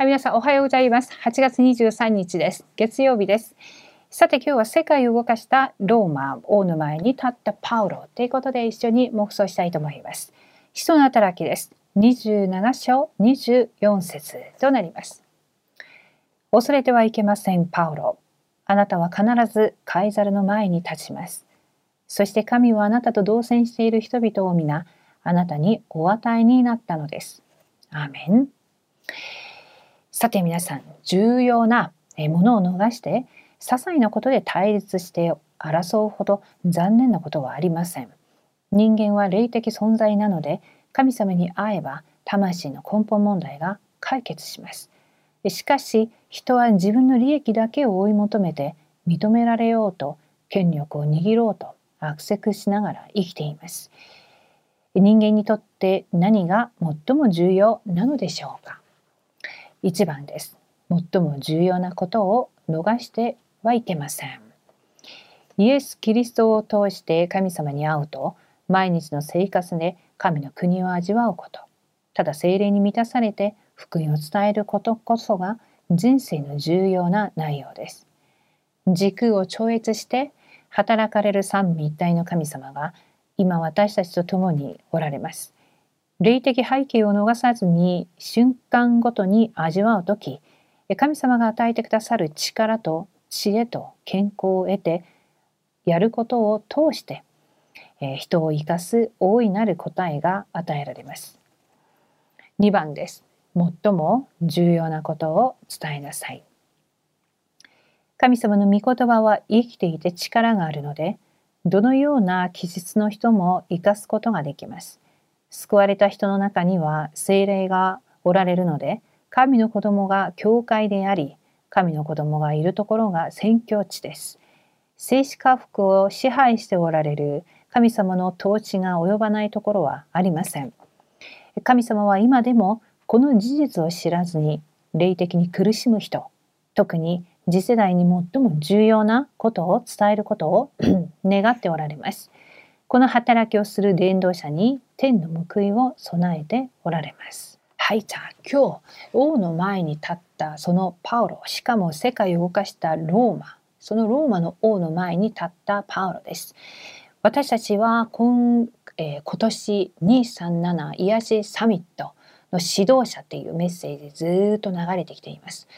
はい、皆さんおはようございます。8月23日です。月曜日です。さて今日は世界を動かしたローマ王の前に立ったパウロということで一緒に黙想したいと思います。人の働きです。27章24節となります。恐れてはいけません、パウロ。あなたは必ずカイザルの前に立ちます。そして神はあなたと同棲している人々を皆、あなたにお与えになったのです。アーメン。さて皆さん重要なものを逃して些細なことで対立して争うほど残念なことはありません。人間は霊的存在なので神様に会えば魂の根本問題が解決します。しかし人は自分の利益だけを追い求めて認められようと権力を握ろうと悪せしながら生きています。人間にとって何が最も重要なのでしょうか？1番です。最も重要なことを逃してはいけません。イエス・キリストを通して神様に会うと毎日の生活で神の国を味わうことただ精霊に満たされて福音を伝えることこそが人生の重要な内容です。時空を超越して働かれる三位一体の神様が今私たちと共におられます。霊的背景を逃さずに瞬間ごとに味わう時神様が与えてくださる力と知恵と健康を得てやることを通して人を生かす大いなる答えが与えられます。2番です。最も重要なことを伝えなさい。神様の御言葉は生きていて力があるので、どのような気質の人も生かすことができます。救われた人の中には精霊がおられるので神の子供が教会であり神の子供がいるところが宣教地です。聖子家福を支配しておられる神様の統治が及ばないところはありません。神様は今でもこの事実を知らずに霊的に苦しむ人特に次世代に最も重要なことを伝えることを 願っておられます。この働きをする伝道者に天の報いを備えておられます。はい、じゃあ今日王の前に立ったそのパウロ、しかも世界を動かしたローマ、そのローマの王の前に立ったパウロです。私たちは今,、えー、今年237癒しサミットの指導者っていうメッセージずっと流れてきています。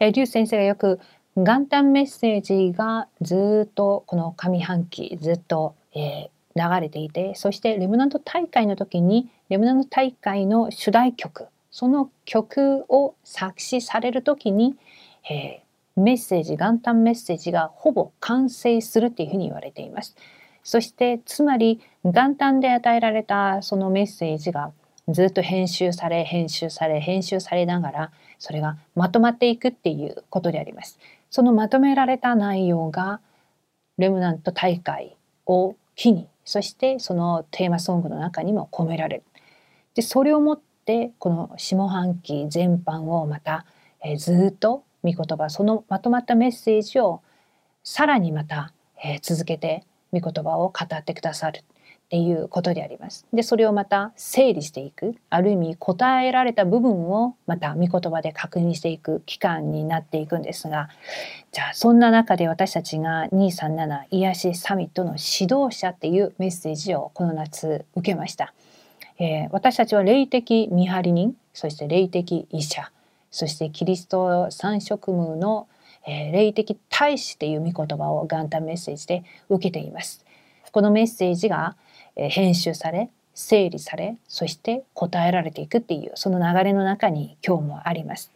えー、リュウ先生がよく元旦メッセージがずっとこの上半期ずっと、えー、流れていてそしてレムナント大会の時にレムナント大会の主題曲その曲を作詞される時に、えー、メッセージ元旦メッセージがほぼ完成するっていうふうに言われています。そしてつまり元旦で与えられたそのメッセージがずっと編集され編集され編集されながらそれがまとまっていくっていうことであります。そのまとめられた内容がレムナント大会を機にそしてそのテーマソングの中にも込められる。でそれをもってこの下半期全般をまた、えー、ずっと御言葉そのまとまったメッセージをさらにまた、えー、続けて御言葉を語ってくださるっていうことであります。でそれをまた整理していくある意味答えられた部分をまた御言葉で確認していく期間になっていくんですがじゃあそんな中で私たちが237癒しサミットの指導者っていうメッセージをこの夏受けました。えー、私たちは霊的見張り人そして霊的医者そしてキリスト三職務の、えー、霊的大使っていう御言葉を元旦メッセージで受けています。このメッセージが、編集され整理されそして答えられていくっていうその流れの中に今日もあります。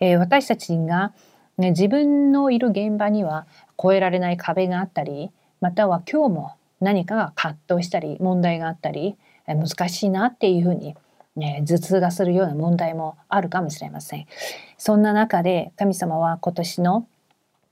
えー、私たちがね、自分のいる現場には越えられない壁があったりまたは今日も何かが葛藤したり問題があったり難しいなっていうふうに、ね、頭痛がするような問題もあるかもしれません。そんな中で神様は今年の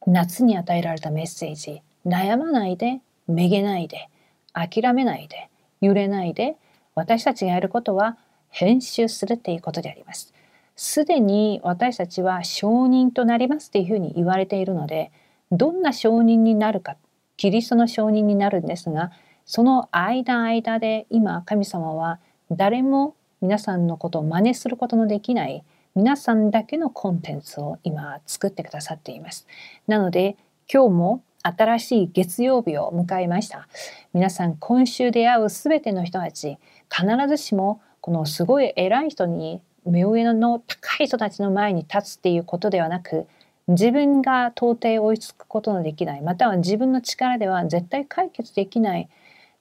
夏に与えられたメッセージ悩まないでめげないで諦めないで揺れないで私たちがやることは編集するっていうことであります。すでに私たちは証人となりますっていうふうに言われているのでどんな証人になるかキリストの証人になるんですがその間間で今神様は誰も皆さんのことを真似することのできない皆さんだけのコンテンツを今作ってくださっています。なので今日も新しい月曜日を迎えました。皆さん今週出会うすべての人たち必ずしもこのすごい偉い人に目上の高い人たちの前に立つっていうことではなく自分が到底追いつくことのできないまたは自分の力では絶対解決できない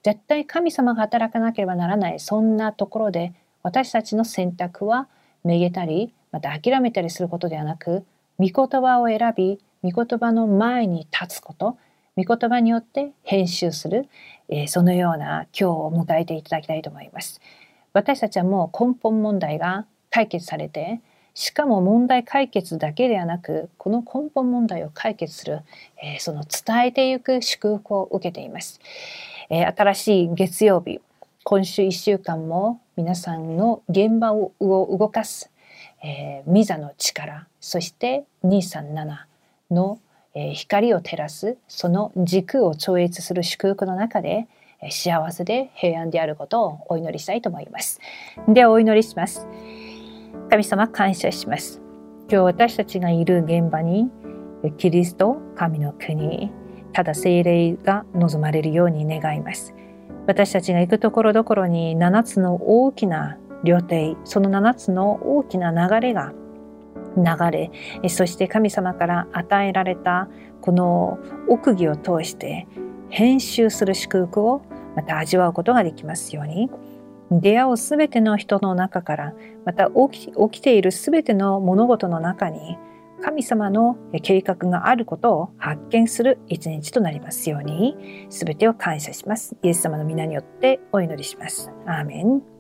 絶対神様が働かなければならないそんなところで私たちの選択はめげたりまた諦めたりすることではなく御言葉を選び御言葉の前に立つこと御言葉によって編集する、えー、そのような今日を迎えていただきたいと思います。私たちはもう根本問題が解決されてしかも問題解決だけではなくこの根本問題を解決する、えー、その伝えていく祝福を受けています、えー、新しい月曜日今週1週間も皆さんの現場を動かす、えー、ミザの力そして237の、え、光を照らすその軸を超越する祝福の中で幸せで平安であることをお祈りしたいと思います。ではお祈りします。神様感謝します。今日私たちがいる現場にキリスト、神の国、ただ精霊が望まれるように願います。私たちが行くところどころに7つの大きな料亭、その7つの大きな流れが流れ、そして神様から与えられたこの奥義を通して編集する祝福をまた味わうことができますように。出会うすべての人の中からまた起きているすべての物事の中に神様の計画があることを発見する一日となりますようにすべてを感謝します。イエス様の皆によってお祈りします。アーメン。